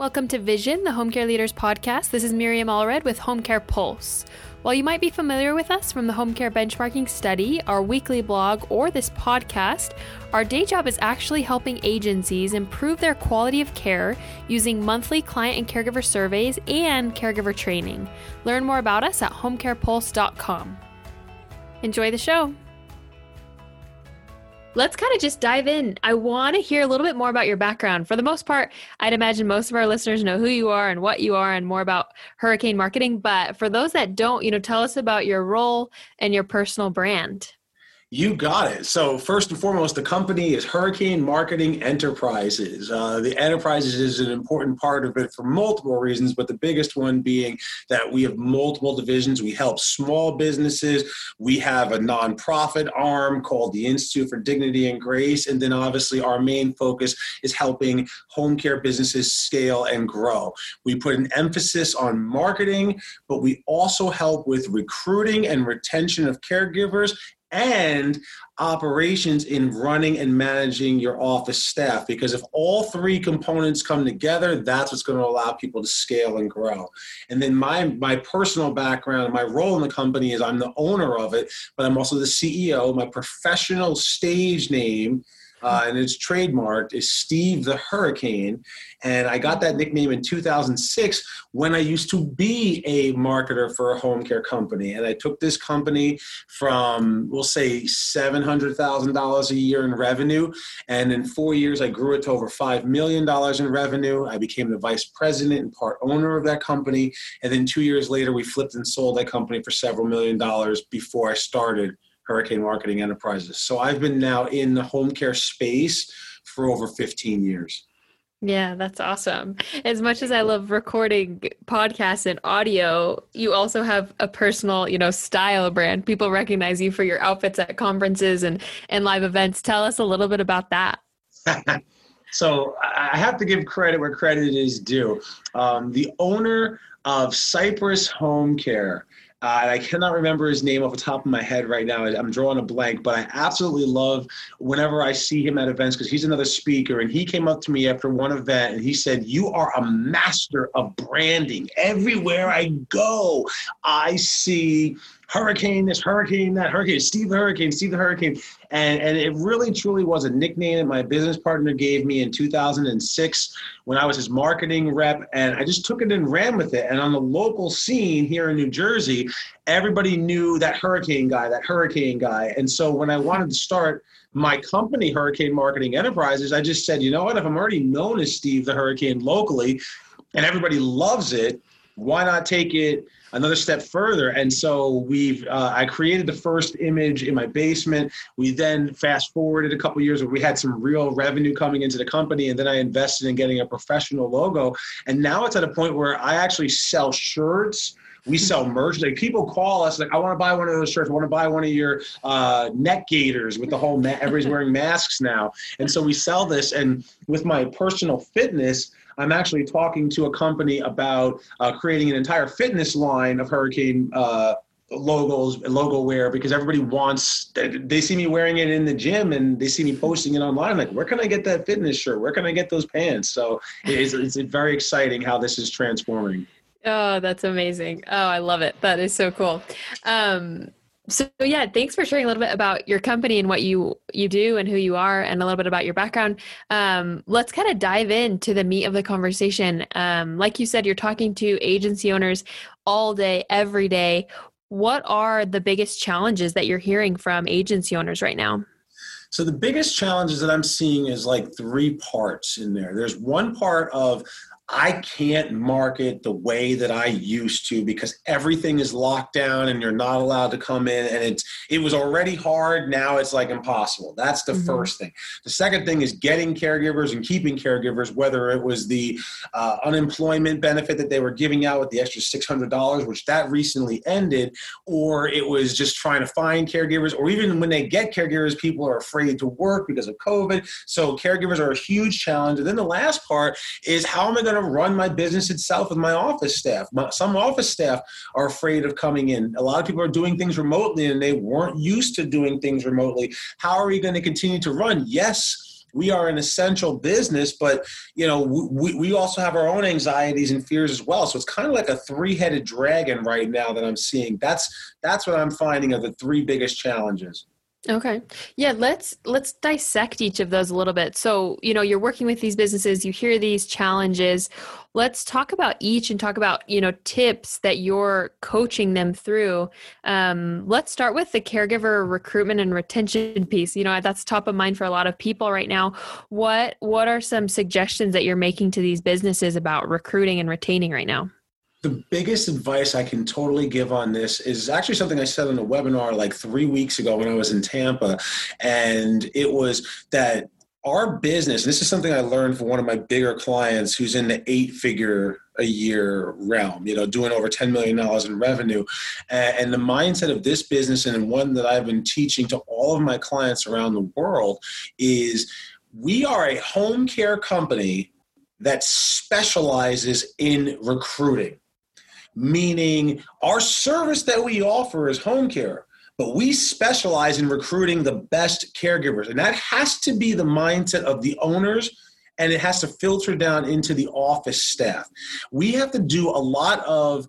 Welcome to Vision, the Home Care Leaders podcast. This is Miriam Allred with Home Care Pulse. While you might be familiar with us from the Home Care Benchmarking Study, our weekly blog, or this podcast, our day job is actually helping agencies improve their quality of care using monthly client and caregiver surveys and caregiver training. Learn more about us at homecarepulse.com. Enjoy the show. Let's kind of just dive in. I want to hear a little bit more about your background. For the most part, I'd imagine most of our listeners know who you are and what you are and more about hurricane marketing. But for those that don't, you know, tell us about your role and your personal brand. You got it. So first and foremost, the company is Hurricane Marketing Enterprises. Uh, the enterprises is an important part of it for multiple reasons, but the biggest one being that we have multiple divisions. We help small businesses. We have a nonprofit arm called the Institute for Dignity and Grace, and then obviously our main focus is helping home care businesses scale and grow. We put an emphasis on marketing, but we also help with recruiting and retention of caregivers and operations in running and managing your office staff because if all three components come together that's what's going to allow people to scale and grow. And then my my personal background my role in the company is i'm the owner of it but i'm also the ceo my professional stage name uh, and it's trademarked is Steve the Hurricane. And I got that nickname in 2006 when I used to be a marketer for a home care company. And I took this company from, we'll say, $700,000 a year in revenue. And in four years, I grew it to over $5 million in revenue. I became the vice president and part owner of that company. And then two years later, we flipped and sold that company for several million dollars before I started Hurricane Marketing Enterprises. So I've been now in the home care space for over 15 years. Yeah, that's awesome. As much as I love recording podcasts and audio, you also have a personal, you know, style brand. People recognize you for your outfits at conferences and and live events. Tell us a little bit about that. so I have to give credit where credit is due. Um, the owner of Cypress Home Care uh, and I cannot remember his name off the top of my head right now. I'm drawing a blank, but I absolutely love whenever I see him at events because he's another speaker. And he came up to me after one event and he said, You are a master of branding. Everywhere I go, I see hurricane this, hurricane that, hurricane, Steve the Hurricane, Steve the Hurricane. And, and it really truly was a nickname that my business partner gave me in 2006 when I was his marketing rep. And I just took it and ran with it. And on the local scene here in New Jersey, everybody knew that hurricane guy, that hurricane guy. And so when I wanted to start my company, Hurricane Marketing Enterprises, I just said, you know what, if I'm already known as Steve the Hurricane locally and everybody loves it, why not take it another step further and so we've uh, i created the first image in my basement we then fast forwarded a couple years where we had some real revenue coming into the company and then i invested in getting a professional logo and now it's at a point where i actually sell shirts we sell merch. Like people call us, like, I want to buy one of those shirts. I want to buy one of your uh, neck gaiters with the whole. Ma- everybody's wearing masks now, and so we sell this. And with my personal fitness, I'm actually talking to a company about uh, creating an entire fitness line of Hurricane uh, logos, logo wear, because everybody wants. They see me wearing it in the gym, and they see me posting it online. Like, where can I get that fitness shirt? Where can I get those pants? So it's, it's very exciting how this is transforming. Oh, that's amazing. Oh, I love it. That is so cool. Um, so yeah, thanks for sharing a little bit about your company and what you you do and who you are, and a little bit about your background. Um, let's kind of dive into the meat of the conversation. Um, like you said, you're talking to agency owners all day, every day. What are the biggest challenges that you're hearing from agency owners right now? So the biggest challenges that I'm seeing is like three parts in there. There's one part of I can't market the way that I used to because everything is locked down and you're not allowed to come in and it's it was already hard now it's like impossible. That's the mm-hmm. first thing. The second thing is getting caregivers and keeping caregivers whether it was the uh, unemployment benefit that they were giving out with the extra $600 which that recently ended or it was just trying to find caregivers or even when they get caregivers people are afraid to work because of COVID. So caregivers are a huge challenge. And then the last part is how am I going to to run my business itself with my office staff. My, some office staff are afraid of coming in. A lot of people are doing things remotely and they weren't used to doing things remotely. How are we going to continue to run? Yes we are an essential business, but you know, we, we also have our own anxieties and fears as well. So it's kind of like a three-headed dragon right now that I'm seeing. That's that's what I'm finding are the three biggest challenges. Okay. Yeah, let's let's dissect each of those a little bit. So, you know, you're working with these businesses, you hear these challenges. Let's talk about each and talk about, you know, tips that you're coaching them through. Um, let's start with the caregiver recruitment and retention piece. You know, that's top of mind for a lot of people right now. What what are some suggestions that you're making to these businesses about recruiting and retaining right now? The biggest advice I can totally give on this is actually something I said on a webinar like three weeks ago when I was in Tampa. And it was that our business, this is something I learned from one of my bigger clients who's in the eight figure a year realm, you know, doing over $10 million in revenue. And the mindset of this business and one that I've been teaching to all of my clients around the world is we are a home care company that specializes in recruiting meaning our service that we offer is home care but we specialize in recruiting the best caregivers. And that has to be the mindset of the owners and it has to filter down into the office staff. We have to do a lot of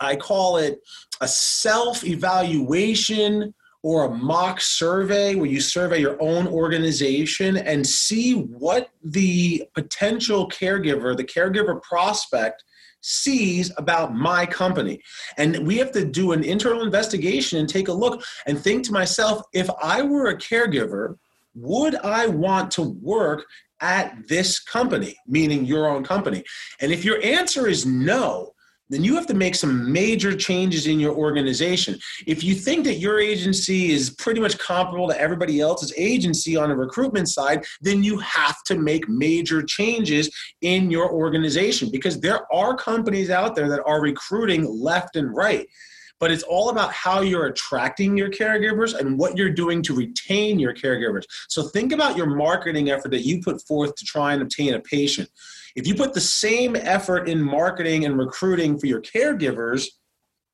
i call it a self evaluation or a mock survey where you survey your own organization and see what the potential caregiver the caregiver prospect sees about my company. And we have to do an internal investigation and take a look and think to myself if I were a caregiver, would I want to work at this company, meaning your own company? And if your answer is no, then you have to make some major changes in your organization. If you think that your agency is pretty much comparable to everybody else's agency on the recruitment side, then you have to make major changes in your organization because there are companies out there that are recruiting left and right but it's all about how you're attracting your caregivers and what you're doing to retain your caregivers. So think about your marketing effort that you put forth to try and obtain a patient. If you put the same effort in marketing and recruiting for your caregivers,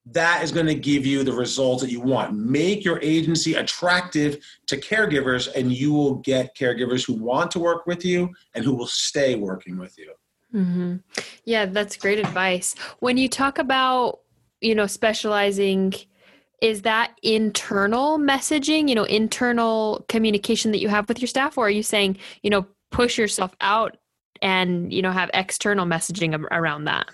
that is going to give you the results that you want. Make your agency attractive to caregivers, and you will get caregivers who want to work with you and who will stay working with you. Mm-hmm. Yeah, that's great advice. When you talk about, you know, specializing, is that internal messaging, you know, internal communication that you have with your staff, or are you saying, you know, push yourself out and you know have external messaging around that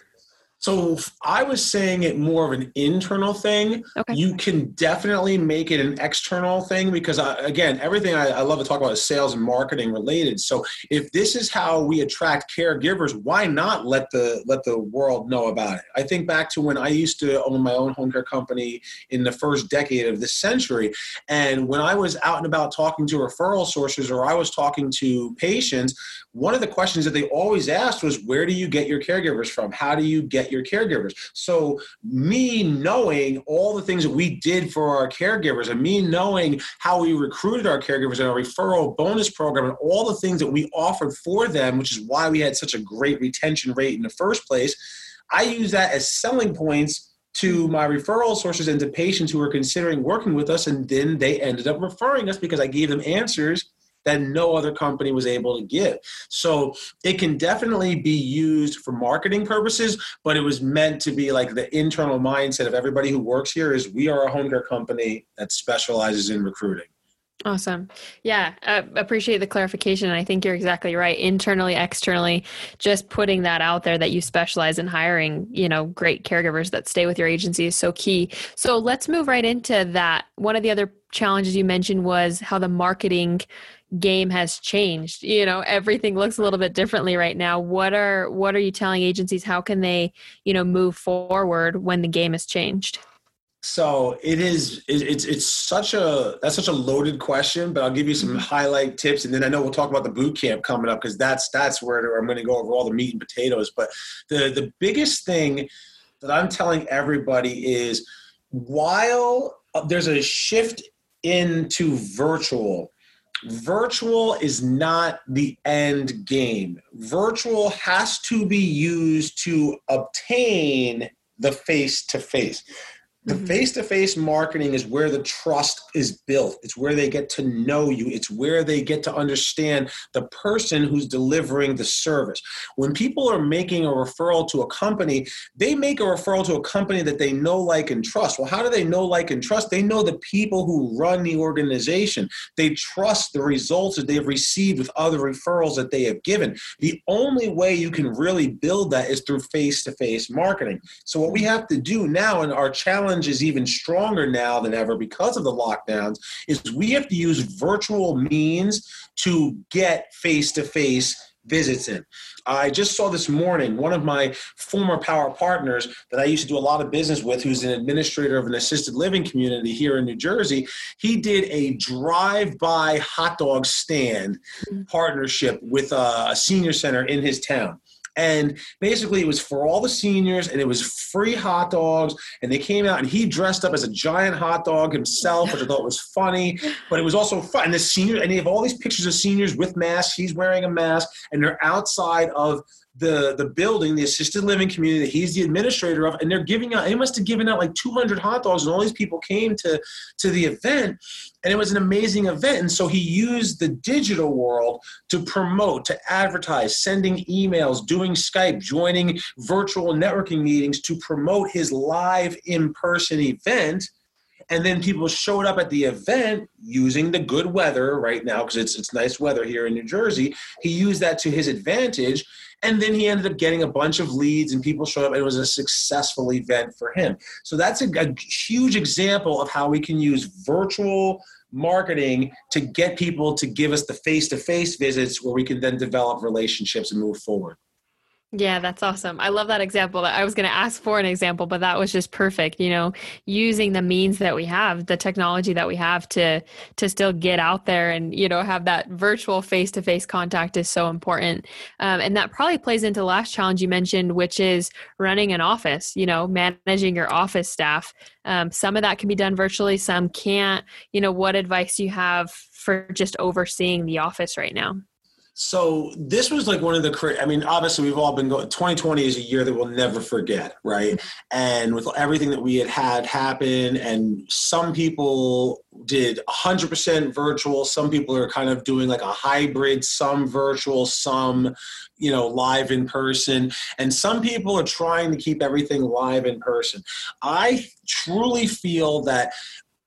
so I was saying it more of an internal thing. Okay. You can definitely make it an external thing because, I, again, everything I, I, love to talk about is sales and marketing related. So if this is how we attract caregivers, why not let the let the world know about it? I think back to when I used to own my own home care company in the first decade of this century, and when I was out and about talking to referral sources or I was talking to patients, one of the questions that they always asked was, "Where do you get your caregivers from? How do you get your caregivers. So, me knowing all the things that we did for our caregivers and me knowing how we recruited our caregivers and our referral bonus program and all the things that we offered for them, which is why we had such a great retention rate in the first place, I use that as selling points to my referral sources and to patients who were considering working with us and then they ended up referring us because I gave them answers that no other company was able to give. So it can definitely be used for marketing purposes, but it was meant to be like the internal mindset of everybody who works here is we are a home care company that specializes in recruiting. Awesome. Yeah, uh, appreciate the clarification. And I think you're exactly right. Internally, externally, just putting that out there that you specialize in hiring, you know, great caregivers that stay with your agency is so key. So let's move right into that. One of the other challenges you mentioned was how the marketing game has changed you know everything looks a little bit differently right now. What are what are you telling agencies? How can they you know move forward when the game has changed? So it is it's it's such a that's such a loaded question but i'll give you some mm-hmm. highlight tips and then i know we'll talk about the boot camp coming up because that's that's where i'm going to go over all the meat and potatoes. But the the biggest thing that i'm telling everybody is while there's a shift into virtual virtual is not the end game. Virtual has to be used to obtain the face to face. The face to face marketing is where the trust is built. It's where they get to know you. It's where they get to understand the person who's delivering the service. When people are making a referral to a company, they make a referral to a company that they know, like, and trust. Well, how do they know, like, and trust? They know the people who run the organization. They trust the results that they've received with other referrals that they have given. The only way you can really build that is through face to face marketing. So, what we mm-hmm. have to do now, and our challenge challenge is even stronger now than ever because of the lockdowns is we have to use virtual means to get face-to-face visits in. I just saw this morning one of my former power partners that I used to do a lot of business with, who's an administrator of an assisted living community here in New Jersey. He did a drive by hot dog stand mm-hmm. partnership with a senior center in his town. And basically, it was for all the seniors, and it was free hot dogs. And they came out, and he dressed up as a giant hot dog himself, which I thought was funny. But it was also fun. And the senior, and they have all these pictures of seniors with masks. He's wearing a mask, and they're outside of the the building, the assisted living community that he's the administrator of, and they're giving out. They must have given out like 200 hot dogs, and all these people came to to the event, and it was an amazing event. And so he used the digital world to promote, to advertise, sending emails, doing Skype, joining virtual networking meetings to promote his live in person event and then people showed up at the event using the good weather right now because it's it's nice weather here in New Jersey. He used that to his advantage, and then he ended up getting a bunch of leads, and people showed up, and it was a successful event for him. So that's a, a huge example of how we can use virtual marketing to get people to give us the face-to-face visits where we can then develop relationships and move forward. Yeah, that's awesome. I love that example. I was going to ask for an example, but that was just perfect. You know, using the means that we have, the technology that we have to to still get out there and you know have that virtual face to face contact is so important. Um, and that probably plays into the last challenge you mentioned, which is running an office. You know, managing your office staff. Um, some of that can be done virtually, some can't. You know, what advice do you have for just overseeing the office right now? So this was like one of the. I mean, obviously we've all been going. 2020 is a year that we'll never forget, right? And with everything that we had had happen, and some people did 100% virtual. Some people are kind of doing like a hybrid, some virtual, some you know live in person, and some people are trying to keep everything live in person. I truly feel that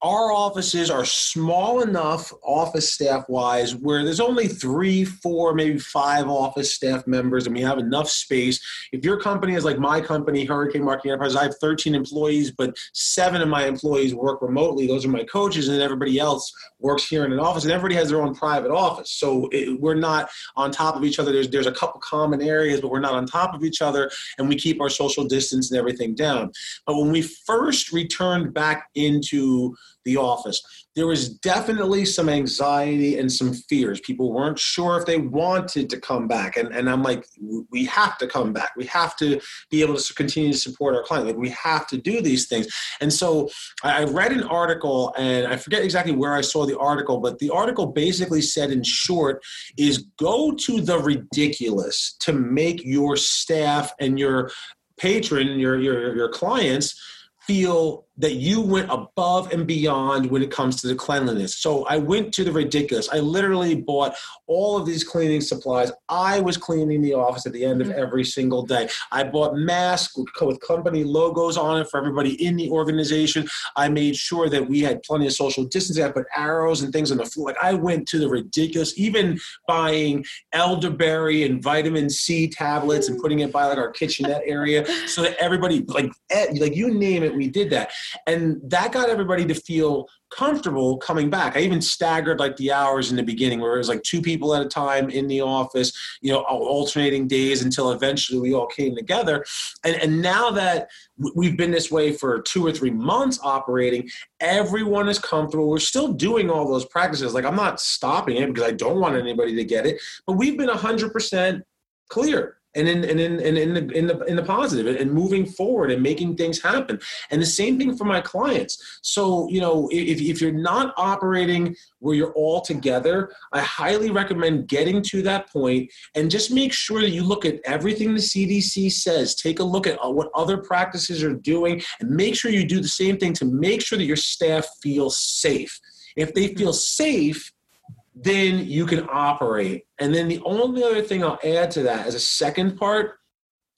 our offices are small enough office staff wise where there's only three four maybe five office staff members and we have enough space. If your company is like my company hurricane marketing enterprise i have 13 employees but seven of my employees work remotely. Those are my coaches and everybody else works here in an office and everybody has their own private office. So it, we're not on top of each other. There's, there's a couple common areas but we're not on top of each other and we keep our social distance and everything down. But when we first returned back into the office. There was definitely some anxiety and some fears. People weren't sure if they wanted to come back. And, and I'm like, we have to come back. We have to be able to continue to support our client. Like, we have to do these things. And so I read an article, and I forget exactly where I saw the article, but the article basically said, in short, is go to the ridiculous to make your staff and your patron, your, your, your clients, feel that you went above and beyond when it comes to the cleanliness. So I went to the ridiculous. I literally bought all of these cleaning supplies. I was cleaning the office at the end of mm-hmm. every single day. I bought masks with company logos on it for everybody in the organization. I made sure that we had plenty of social distancing. I put arrows and things on the floor. Like I went to the ridiculous, even buying elderberry and vitamin C tablets and putting it by like our kitchenette area so that everybody like like you name it, we did that and that got everybody to feel comfortable coming back. I even staggered like the hours in the beginning where it was like two people at a time in the office, you know, alternating days until eventually we all came together. And, and now that we've been this way for two or three months operating, everyone is comfortable. We're still doing all those practices. Like I'm not stopping it because I don't want anybody to get it, but we've been 100% clear and in and in and in the in the in the positive and moving forward and making things happen. And the same thing for my clients. So you know, if if you're not operating where you're all together, I highly recommend getting to that point and just make sure that you look at everything the CDC says. Take a look at uh, what other practices are doing, and make sure you do the same thing to make sure that your staff feels safe. If they feel safe, then you can operate. And then the only other thing I'll add to that as a second part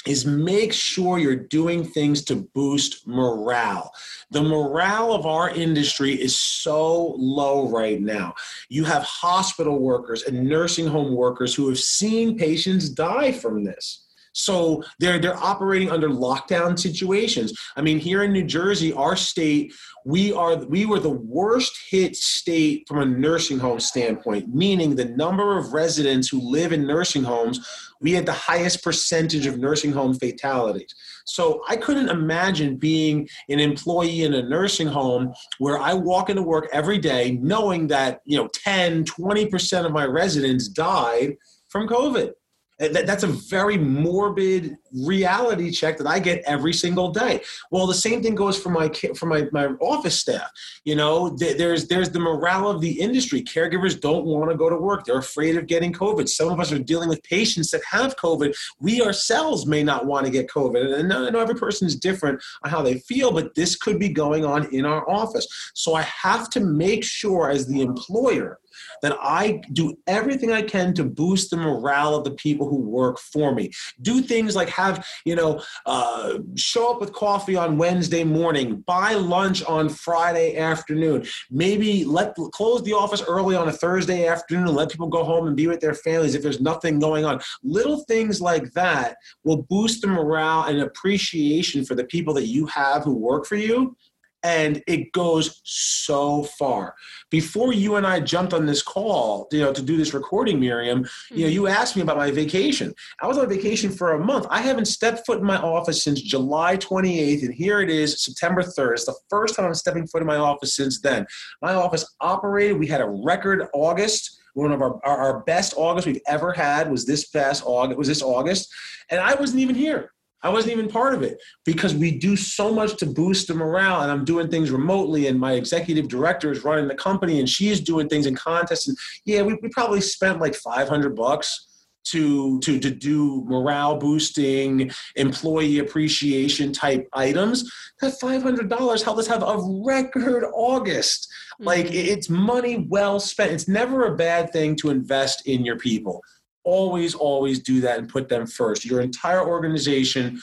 is make sure you're doing things to boost morale. The morale of our industry is so low right now. You have hospital workers and nursing home workers who have seen patients die from this. So they're they're operating under lockdown situations. I mean, here in New Jersey, our state, we are we were the worst hit state from a nursing home standpoint, meaning the number of residents who live in nursing homes, we had the highest percentage of nursing home fatalities. So I couldn't imagine being an employee in a nursing home where I walk into work every day knowing that, you know, 10, 20% of my residents died from COVID. That's a very morbid reality check that I get every single day. Well, the same thing goes for my for my, my office staff. You know, there's there's the morale of the industry. Caregivers don't want to go to work. They're afraid of getting COVID. Some of us are dealing with patients that have COVID. We ourselves may not want to get COVID. And I know every person is different on how they feel, but this could be going on in our office. So I have to make sure as the employer that I do everything I can to boost the morale of the people who work for me. Do things like have, you know, uh, show up with coffee on Wednesday morning, buy lunch on Friday afternoon, maybe let close the office early on a Thursday afternoon and let people go home and be with their families if there's nothing going on. Little things like that will boost the morale and appreciation for the people that you have who work for you and it goes so far. Before you and I jumped on this call, you know, to do this recording, Miriam, mm-hmm. you know, you asked me about my vacation. I was on vacation for a month. I haven't stepped foot in my office since July 28th, and here it is, September 3rd. It's the first time I'm stepping foot in my office since then. My office operated. We had a record August one of our, our, best August we've ever had was this past August was this August and I wasn't even here I wasn't even part of it because we do so much to boost the morale. And I'm doing things remotely, and my executive director is running the company, and she's doing things in contests. And yeah, we, we probably spent like 500 bucks to to to do morale boosting, employee appreciation type items. That five hundred dollars helped us have a record August. Mm-hmm. Like it's money well spent. It's never a bad thing to invest in your people always, always do that and put them first. Your entire organization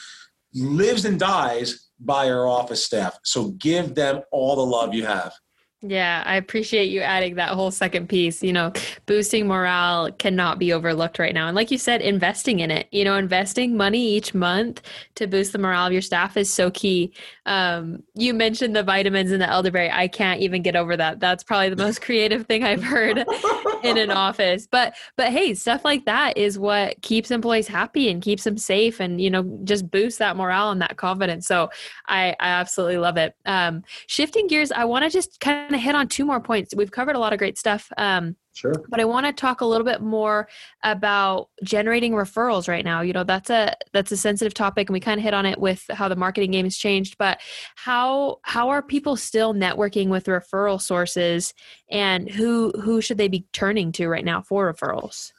lives and dies by your office staff. So give them all the love you have. Yeah, I appreciate you adding that whole second piece. You know, boosting morale cannot be overlooked right now. And like you said, investing in it, you know, investing money each month to boost the morale of your staff is so key. Um, you mentioned the vitamins and the elderberry. I can't even get over that. That's probably the most creative thing I've heard in an office. But but hey, stuff like that is what keeps employees happy and keeps them safe and you know, just boosts that morale and that confidence. So I, I absolutely love it. Um, shifting gears, I want to just kind kind of hit on two more points. We've covered a lot of great stuff. Um, Sure. But I want to talk a little bit more about generating referrals right now. You know, that's a that's a sensitive topic and we kind of hit on it with how the marketing game has changed, but how how are people still networking with referral sources and who who should they be turning to right now for referrals?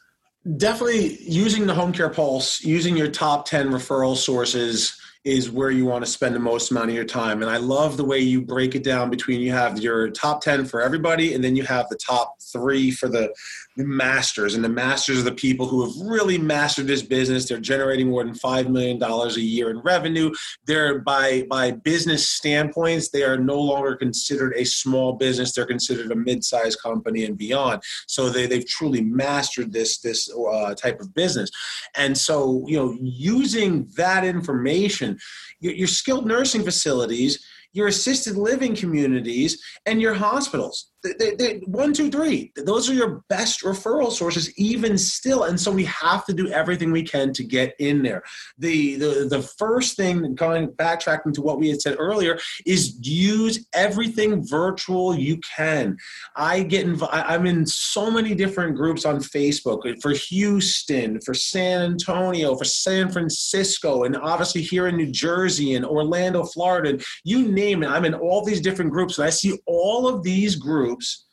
Definitely using the home care pulse, using your top 10 referral sources is where you want to spend the most amount of your time. And I love the way you break it down between you have your top 10 for everybody, and then you have the top three for the, the masters. And the masters are the people who have really mastered this business. They're generating more than $5 million a year in revenue. They're, by, by business standpoints, they are no longer considered a small business. They're considered a mid sized company and beyond. So they, they've truly mastered this, this uh, type of business. And so, you know, using that information, your, your skilled nursing facilities, your assisted living communities, and your hospitals. They, they, one, two, three. Those are your best referral sources, even still. And so we have to do everything we can to get in there. The the the first thing, going backtracking to what we had said earlier, is use everything virtual you can. I get involved. I'm in so many different groups on Facebook uh, for Houston, for San Antonio, for San Francisco, and obviously here in New Jersey and Orlando, Florida. And you name it. I'm in all these different groups, and I see all of these groups groups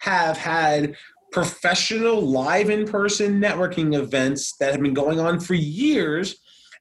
have had professional live in person networking events that have been going on for years.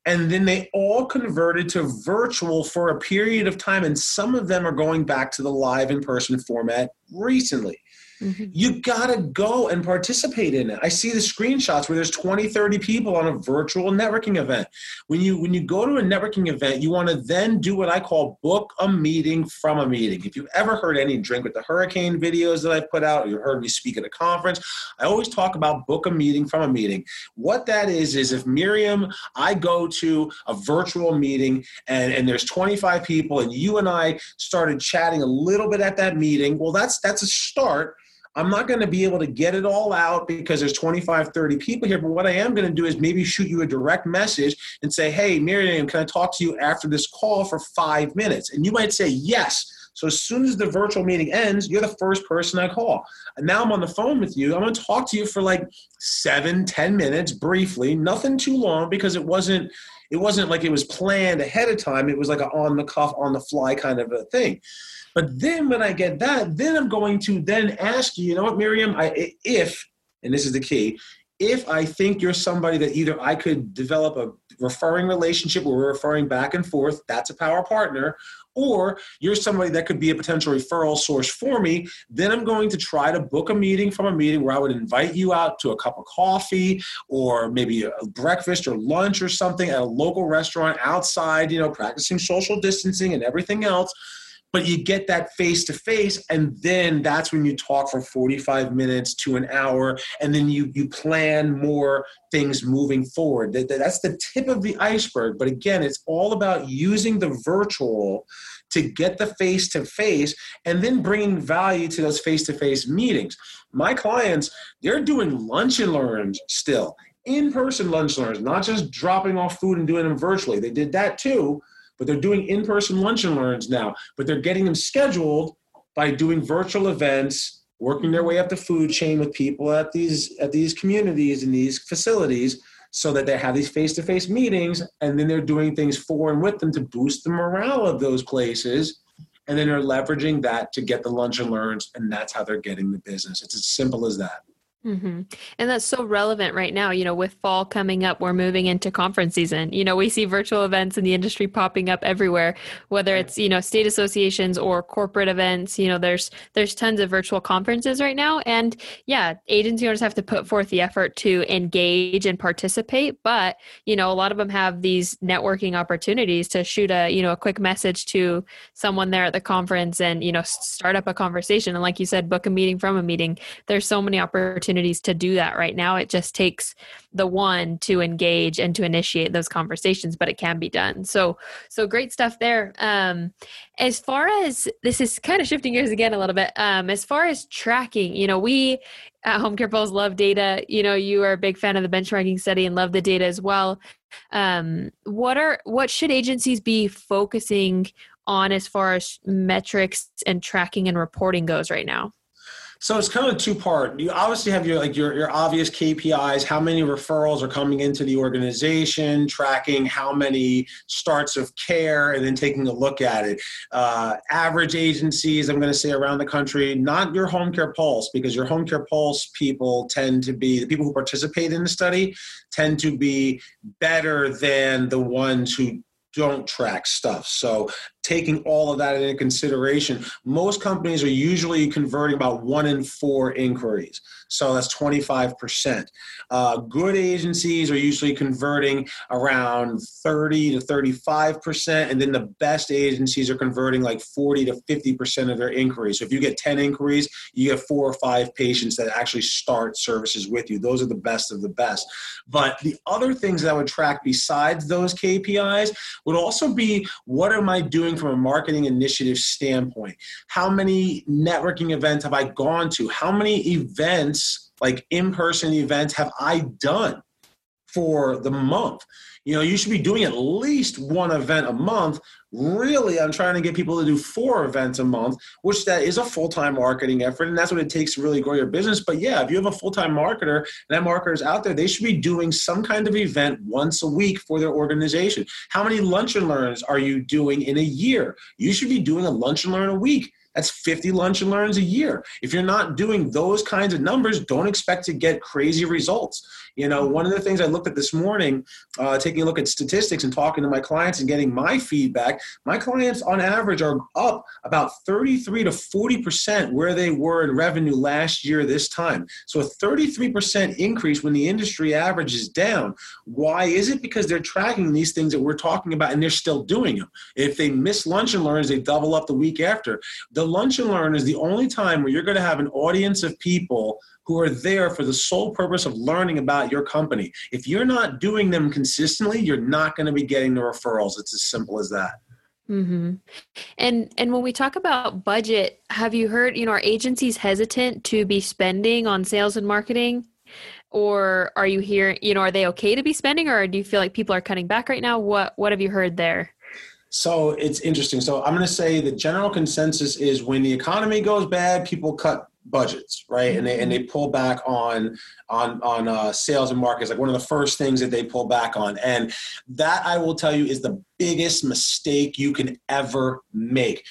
And then they all converted to virtual for a period of time. And some of them are going back to the live in person format recently. Mm-hmm. You got to go and participate in it. I see the screenshots where there's 20, 30 people on a virtual networking event. When you when you go to a networking event, you want to then do what I call book a meeting from a meeting. If you've ever heard any drink with the hurricane videos that I put out, or you heard me speak at a conference, I always talk about book a meeting from a meeting. What that is is if Miriam, I go to a virtual meeting and, and there's 25 people and you and I started chatting a little bit at that meeting, well that's that's a start I'm not going to be able to get it all out because there's 25, 30 people here. But what I am going to do is maybe shoot you a direct message and say, hey, Miriam, can I talk to you after this call for five minutes? And you might say, yes. So as soon as the virtual meeting ends, you're the first person I call. And now I'm on the phone with you. I'm going to talk to you for like seven, ten minutes briefly, nothing too long because it wasn't it wasn't like it was planned ahead of time. It was like an on the cuff, on the fly kind of a thing. But then when I get that, then I'm going to then ask you, you know what, Miriam, I, if, and this is the key, if I think you're somebody that either I could develop a referring relationship where we're referring back and forth, that's a power partner, or you're somebody that could be a potential referral source for me, then I'm going to try to book a meeting from a meeting where I would invite you out to a cup of coffee or maybe a breakfast or lunch or something at a local restaurant outside, you know, practicing social distancing and everything else but you get that face to face and then that's when you talk for 45 minutes to an hour and then you you plan more things moving forward. That, that's the tip of the iceberg but again it's all about using the virtual to get the face to face and then bringing value to those face to face meetings. My clients they're doing lunch and learns still. In person lunch learns not just dropping off food and doing them virtually. They did that too but they're doing in-person lunch and learns now but they're getting them scheduled by doing virtual events working their way up the food chain with people at these at these communities and these facilities so that they have these face-to-face meetings and then they're doing things for and with them to boost the morale of those places. And then they're leveraging that to get the lunch and learns and that's how they're getting the business. It's as simple as that Mm-hmm. And that's so relevant right now. You know, with fall coming up, we're moving into conference season. You know, we see virtual events in the industry popping up everywhere, whether it's you know state associations or corporate events. You know, there's there's tons of virtual conferences right now, and yeah, agency owners have to put forth the effort to engage and participate. But you know, a lot of them have these networking opportunities to shoot a you know a quick message to someone there at the conference, and you know start up a conversation. And like you said, book a meeting from a meeting. There's so many opportunities opportunities to do that right now. It just takes the one to engage and to initiate those conversations, but it can be done. So, so great stuff there. Um, as far as this is kind of shifting gears again a little bit. Um, as far as tracking, you know, we at Home Care Pulse love data. You know, you are a big fan of the benchmarking study and love the data as well. Um, what are what should agencies be focusing on as far as metrics and tracking and reporting goes right now? So it's kind of two part. You obviously have your like your, your obvious KPIs, how many referrals are coming into the organization, tracking how many starts of care, and then taking a look at it. Uh, average agencies, I'm going to say around the country, not your home care pulse, because your home care pulse people tend to be the people who participate in the study tend to be better than the ones who don't track stuff. So taking all of that into consideration, most companies are usually converting about one in four inquiries. So that's 25%. Uh, good agencies are usually converting around 30 to 35%. And then the best agencies are converting like 40 to 50% of their inquiries. So if you get 10 inquiries, you get four or five patients that actually start services with you. Those are the best of the best. But the other things that I would track besides those KPIs would also be what am I doing from a marketing initiative standpoint? How many networking events have I gone to? How many events, like in person events, have I done for the month? You know, you should be doing at least one event a month. Really, I'm trying to get people to do four events a month, which that is a full-time marketing effort, and that's what it takes to really grow your business. But yeah, if you have a full-time marketer and that marketer is out there, they should be doing some kind of event once a week for their organization. How many lunch and learns are you doing in a year? You should be doing a lunch and learn a week. That's 50 lunch and learns a year. If you're not doing those kinds of numbers, don't expect to get crazy results. You know, one of the things I looked at this morning, uh, taking a look at statistics and talking to my clients and getting my feedback, my clients on average are up about 33 to 40% where they were in revenue last year this time. So a 33% increase when the industry average is down. Why is it? Because they're tracking these things that we're talking about and they're still doing them. If they miss lunch and learns, they double up the week after. Lunch and learn is the only time where you're going to have an audience of people who are there for the sole purpose of learning about your company. If you're not doing them consistently, you're not going to be getting the referrals. It's as simple as that. Mm-hmm. And and when we talk about budget, have you heard you know are agencies hesitant to be spending on sales and marketing, or are you hearing you know are they okay to be spending, or do you feel like people are cutting back right now? What what have you heard there? So it's interesting. So I'm going to say the general consensus is when the economy goes bad, people cut budgets, right? And they and they pull back on on on uh, sales and markets. Like one of the first things that they pull back on, and that I will tell you is the biggest mistake you can ever make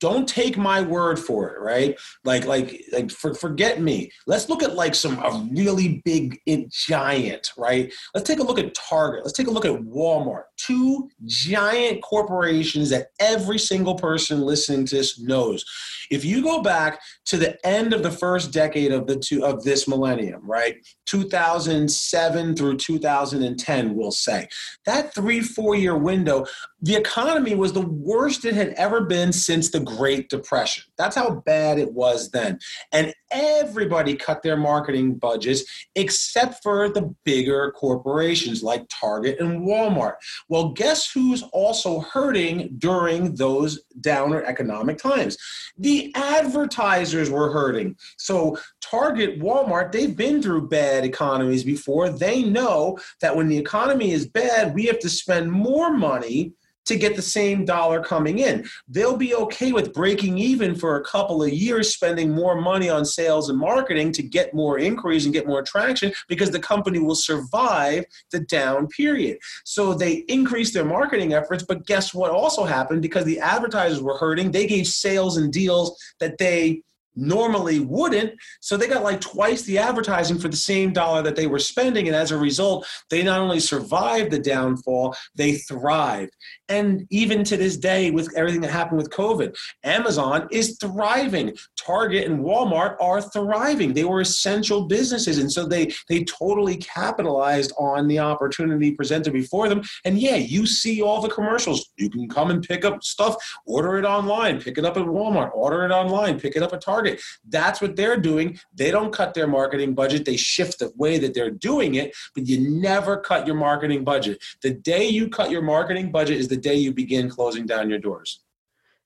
don't take my word for it right? Like like like for, forget me. Let's look at like some a really big giant right? Let's take a look at target. Let's take a look at walmart. Two giant corporations that every single person listening to this knows. If you go back to the end of the first decade of the two of this millennium right? 2007 through 2010 we'll say. That three four year window the economy was the worst it had ever been since the Great Depression. That's how bad it was then. And everybody cut their marketing budgets except for the bigger corporations like Target and Walmart. Well, guess who's also hurting during those downer economic times? The advertisers were hurting. So, Target, Walmart, they've been through bad economies before. They know that when the economy is bad, we have to spend more money to get the same dollar coming in. They'll be okay with breaking even for a couple of years, spending more money on sales and marketing to get more inquiries and get more traction because the company will survive the down period. So they increased their marketing efforts, but guess what also happened? Because the advertisers were hurting, they gave sales and deals that they normally wouldn't. So they got like twice the advertising for the same dollar that they were spending. And as a result, they not only survived the downfall, they thrived. And even to this day, with everything that happened with COVID, Amazon is thriving. Target and Walmart are thriving. They were essential businesses. And so they, they totally capitalized on the opportunity presented before them. And yeah, you see all the commercials. You can come and pick up stuff, order it online, pick it up at Walmart, order it online, pick it up at Target. That's what they're doing. They don't cut their marketing budget, they shift the way that they're doing it, but you never cut your marketing budget. The day you cut your marketing budget is the the day you begin closing down your doors.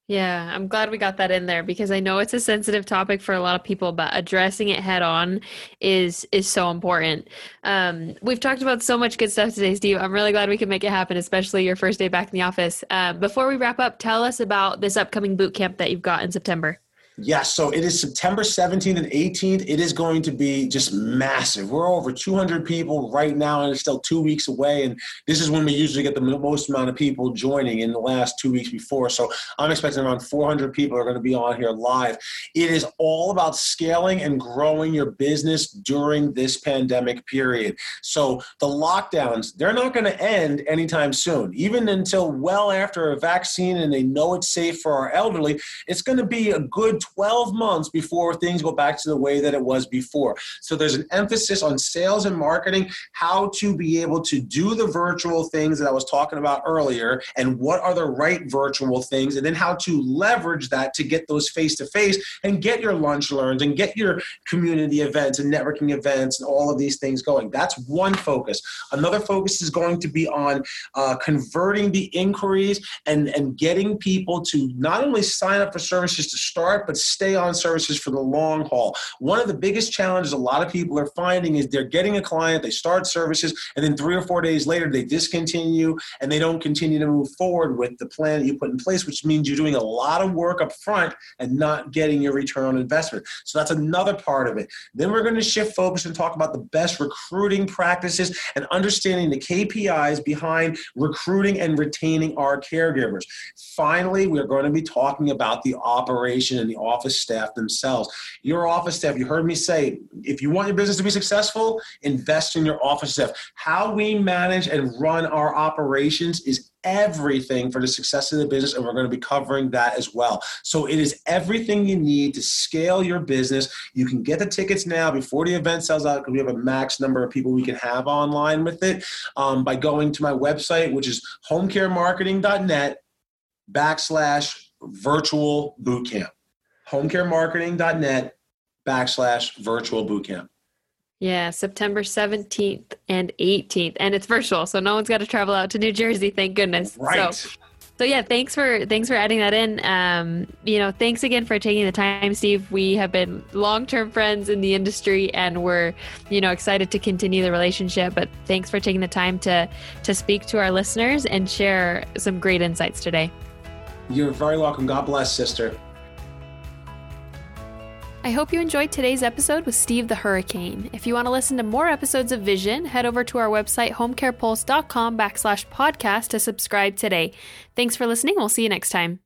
Yeah, I'm glad we got that in there because I know it's a sensitive topic for a lot of people, but addressing it head on is is so important. Um, we've talked about so much good stuff today, Steve. I'm really glad we can make it happen, especially your first day back in the office. Uh, before we wrap up, tell us about this upcoming boot camp that you've got in September. Yes, so it is September 17th and 18th. It is going to be just massive. We're over 200 people right now, and it's still two weeks away. And this is when we usually get the most amount of people joining in the last two weeks before. So I'm expecting around 400 people are going to be on here live. It is all about scaling and growing your business during this pandemic period. So the lockdowns, they're not going to end anytime soon, even until well after a vaccine and they know it's safe for our elderly. It's going to be a good 12 months before things go back to the way that it was before. So there's an emphasis on sales and marketing, how to be able to do the virtual things that I was talking about earlier, and what are the right virtual things, and then how to leverage that to get those face to face and get your lunch learns and get your community events and networking events and all of these things going. That's one focus. Another focus is going to be on uh, converting the inquiries and, and getting people to not only sign up for services to start, but stay on services for the long haul. One of the biggest challenges a lot of people are finding is they're getting a client, they start services, and then three or four days later they discontinue and they don't continue to move forward with the plan that you put in place, which means you're doing a lot of work up front and not getting your return on investment. So that's another part of it. Then we're going to shift focus and talk about the best recruiting practices and understanding the KPIs behind recruiting and retaining our caregivers. Finally, we're going to be talking about the operation and the office staff themselves. Your office staff, you heard me say, if you want your business to be successful, invest in your office staff. How we manage and run our operations is everything for the success of the business, and we're going to be covering that as well. So it is everything you need to scale your business. You can get the tickets now before the event sells out because we have a max number of people we can have online with it um, by going to my website, which is homecaremarketing.net backslash virtual bootcamp. homecaremarketing.net backslash virtual bootcamp. Yeah, September 17th and 18th. And it's virtual, so no one's got to travel out to New Jersey, thank goodness. Right. So, so yeah, thanks for thanks for adding that in. Um, you know, thanks again for taking the time, Steve. We have been long-term friends in the industry and we're, you know, excited to continue the relationship, but thanks for taking the time to to speak to our listeners and share some great insights today. You're very welcome. God bless, sister. I hope you enjoyed today's episode with Steve the Hurricane. If you want to listen to more episodes of Vision, head over to our website, homecarepulse.com backslash podcast to subscribe today. Thanks for listening. We'll see you next time.